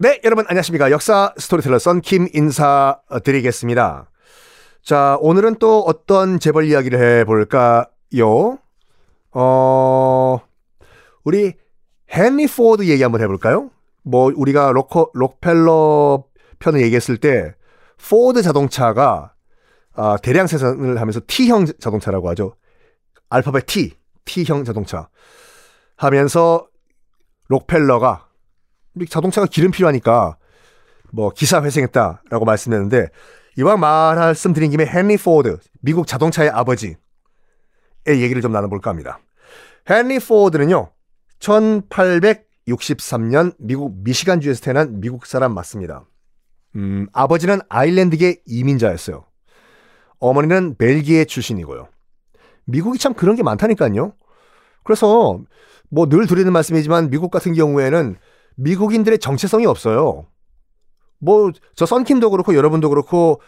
네, 여러분 안녕하십니까. 역사 스토리텔러 썬킴 인사드리겠습니다. 자, 오늘은 또 어떤 재벌 이야기를 해볼까요? 어, 우리 헨리 포드 얘기 한번 해볼까요? 뭐, 우리가 록커, 록펠러 편을 얘기했을 때, 포드 자동차가 아, 대량 생산을 하면서 T형 자동차라고 하죠. 알파벳 T, T형 자동차. 하면서 록펠러가 자동차가 기름 필요하니까 뭐 기사 회생했다라고 말씀했는데 이왕 말씀드린 김에 헨리 포드 미국 자동차의 아버지의 얘기를 좀 나눠볼까 합니다. 헨리 포드는요 1863년 미국 미시간주에서 태어난 미국 사람 맞습니다. 음, 아버지는 아일랜드계 이민자였어요. 어머니는 벨기에 출신이고요. 미국이 참 그런 게 많다니까요. 그래서 뭐 늘 드리는 말씀이지만 미국 같은 경우에는 미국인들의 정체성이 없어요. 뭐 저 썬킴도 그렇고 여러분도 그렇고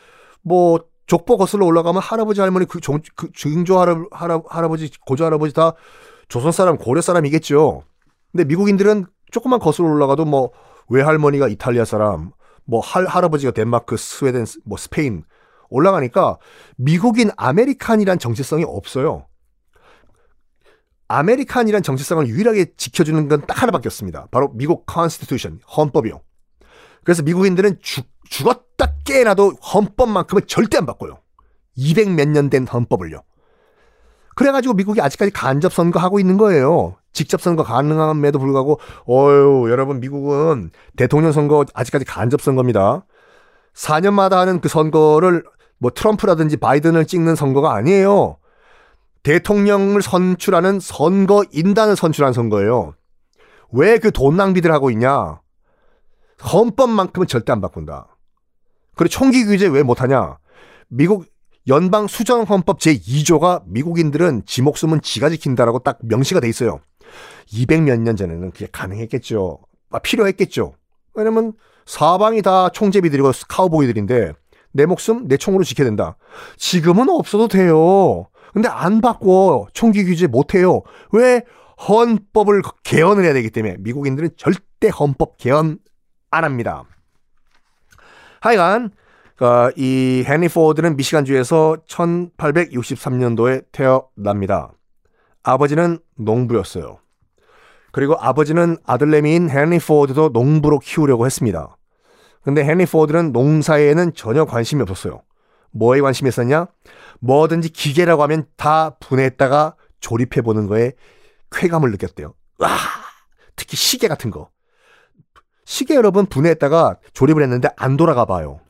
뭐 족보 거슬러 올라가면 할아버지 할머니 그, 종, 그 증조 할아, 할아, 할아버지 고조 할아버지 다 조선 사람 고려 사람이겠죠. 근데 미국인들은 조금만 거슬러 올라가도 뭐 외할머니가 이탈리아 사람, 뭐 할, 할아버지가 덴마크, 스웨덴, 뭐 스페인 올라가니까 미국인 American이란 정체성이 없어요. American이란 정체성을 유일하게 지켜주는 건 딱 하나밖에 없습니다. 바로 미국 constitution, 헌법이요. 그래서 미국인들은 죽, 죽었다 깨나도 헌법만큼은 절대 안 바꿔요. 200 몇 년 된 헌법을요. 그래가지고 미국이 아직까지 간접 선거하고 있는 거예요. 직접 선거 가능함에도 불구하고, 어유 여러분 미국은 대통령 선거 아직까지 간접 선거입니다. 4년마다 하는 그 선거를 뭐 트럼프라든지 바이든을 찍는 선거가 아니에요. 대통령을 선출하는 선거 인단을 선출한 선거예요. 왜 그 돈 낭비들 하고 있냐? 헌법만큼은 절대 안 바꾼다. 그리고 총기 규제 왜 못하냐? 미국 연방 수정 헌법 제2조가 미국인들은 지 목숨은 지가 지킨다라고 딱 명시가 돼 있어요. 200몇 년 전에는 그게 가능했겠죠. 아, 필요했겠죠. 왜냐면 사방이 다 총제비들이고 카우보이들인데 내 목숨 내 총으로 지켜야 된다. 지금은 없어도 돼요. 근데 안 바꿔 총기 규제 못 해요. 왜 헌법을 개헌을 해야 되기 때문에 미국인들은 절대 헌법 개헌 안 합니다. 하여간 어, 이 헨리 포드는 미시간주에서 1863년도에 태어납니다. 아버지는 농부였어요. 그리고 아버지는 아들내미인 헨리 포드도 농부로 키우려고 했습니다. 근데 헨리 포드는 농사에는 전혀 관심이 없었어요. 뭐에 관심이 있었냐? 뭐든지 기계라고 하면 다 분해했다가 조립해 보는 거에 쾌감을 느꼈대요. 와! 특히 시계 같은 거. 시계 여러분 분해했다가 조립을 했는데 안 돌아가 봐요.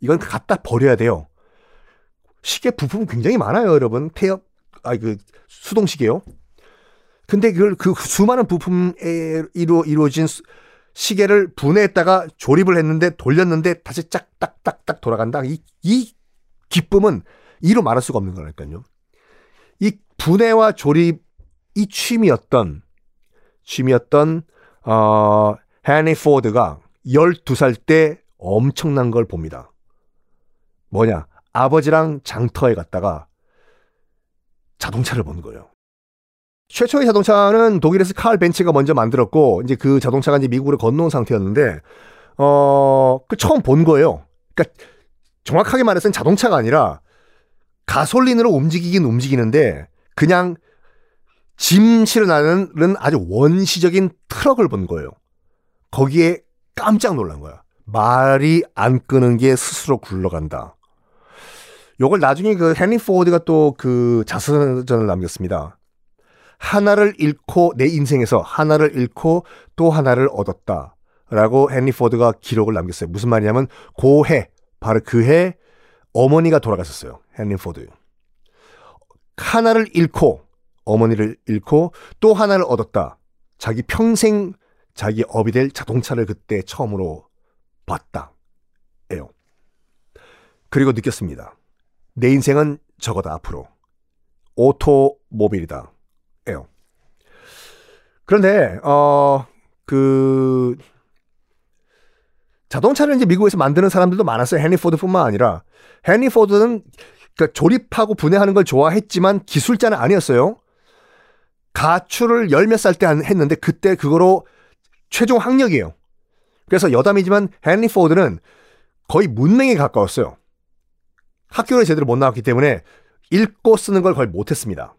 이건 갖다 버려야 돼요. 시계 부품 굉장히 많아요, 여러분. 태엽, 아, 그, 수동 시계요. 근데 그걸 그 수많은 부품에 이루, 이루어진 시계를 분해했다가 조립을 했는데 돌렸는데 다시 짝딱딱딱 돌아간다. 이, 이 기쁨은 이로 말할 수가 없는 거라니까요. 이 분해와 조립 이 취미였던 취미였던 어 해니 포드가 12살 때 엄청난 걸 봅니다. 뭐냐? 아버지랑 장터에 갔다가 자동차를 보는 거예요. 최초의 자동차는 독일에서 칼 벤츠가 먼저 만들었고 이제 그 자동차가 이제 미국으로 건너온 상태였는데 어 그 처음 본 거예요. 그러니까 정확하게 말해서는 자동차가 아니라 가솔린으로 움직이긴 움직이는데 그냥 짐 실어나는 아주 원시적인 트럭을 본 거예요. 거기에 깜짝 놀란 거야. 말이 안 끄는 게 스스로 굴러간다. 요걸 나중에 그 헨리 포드가 또 그 자서전을 남겼습니다. 하나를 잃고 내 인생에서 하나를 잃고 또 하나를 얻었다. 라고 헨리 포드가 기록을 남겼어요. 무슨 말이냐면 고 해 바로 그 해 어머니가 돌아가셨어요. 헨리 포드. 하나를 잃고 어머니를 잃고 또 하나를 얻었다. 자기 평생 자기 업이 될 자동차를 그때 처음으로 봤다. 에요. 그리고 느꼈습니다. 내 인생은 저거다 앞으로. 오토모빌이다. 에요. 그런데 어 그 자동차를 이제 미국에서 만드는 사람들도 많았어요. 헨리 포드뿐만 아니라 헨리 포드는 그러니까 조립하고 분해하는 걸 좋아했지만 기술자는 아니었어요. 가출을 열 몇 살 때 했는데 그때 그거로 최종 학력이에요. 그래서 여담이지만 헨리 포드는 거의 문맹에 가까웠어요. 학교를 제대로 못 나왔기 때문에 읽고 쓰는 걸 거의 못했습니다.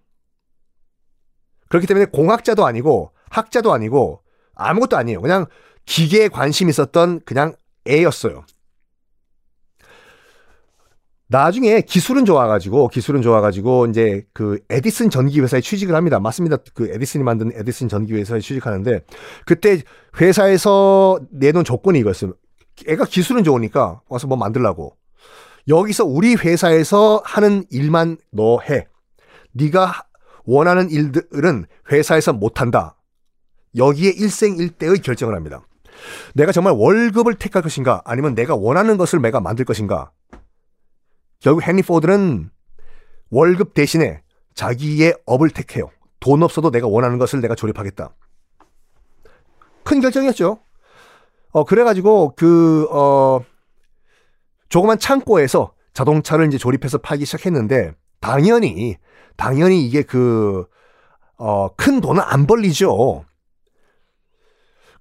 그렇기 때문에 공학자도 아니고 학자도 아니고 아무것도 아니에요. 그냥 기계에 관심 있었던 그냥 애였어요. 나중에 기술은 좋아가지고 기술은 좋아가지고 이제 그 에디슨 전기 회사에 취직을 합니다. 맞습니다. 그 에디슨이 만든 에디슨 전기 회사에 취직하는데 그때 회사에서 내놓은 조건이 이거였어요. 애가 기술은 좋으니까 와서 뭐 만들라고. 여기서 우리 회사에서 하는 일만 너 해. 네가 원하는 일들은 회사에서 못한다. 여기에 일생일대의 결정을 합니다. 내가 정말 월급을 택할 것인가 아니면 내가 원하는 것을 내가 만들 것인가 결국 헨리 포드는 월급 대신에 자기의 업을 택해요. 돈 없어도 내가 원하는 것을 내가 조립하겠다. 큰 결정이었죠. 어, 그래가지고, 그, 어, 조그만 창고에서 자동차를 이제 조립해서 팔기 시작했는데, 당연히, 당연히 이게 그, 어, 큰 돈은 안 벌리죠.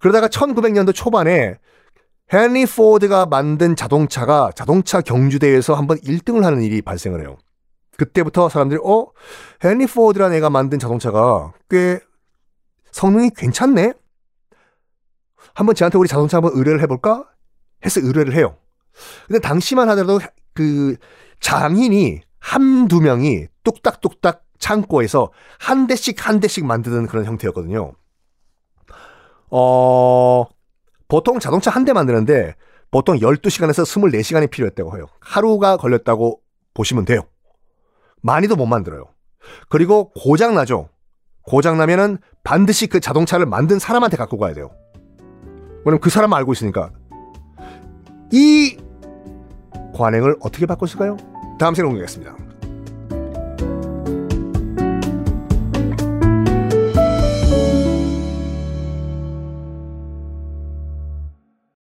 그러다가 1900년도 초반에 헨리 포드가 만든 자동차가 자동차 경주대회에서 한번 1등을 하는 일이 발생을 해요. 그때부터 사람들이 어 헨리 포드라는 애가 만든 자동차가 꽤 성능이 괜찮네. 한번 쟤한테 우리 자동차 한번 의뢰를 해볼까? 해서 의뢰를 해요. 근데 당시만 하더라도 그 장인이 한두 명이 뚝딱뚝딱 창고에서 한 대씩 한 대씩 만드는 그런 형태였거든요. 어, 보통 자동차 한 대 만드는데 보통 12시간에서 24시간이 필요했다고 해요. 하루가 걸렸다고 보시면 돼요. 많이도 못 만들어요. 그리고 고장 나죠. 고장 나면은 반드시 그 자동차를 만든 사람한테 갖고 가야 돼요. 왜냐면 그 사람 알고 있으니까. 이 관행을 어떻게 바꿨을까요? 다음 시간에 공개하겠습니다.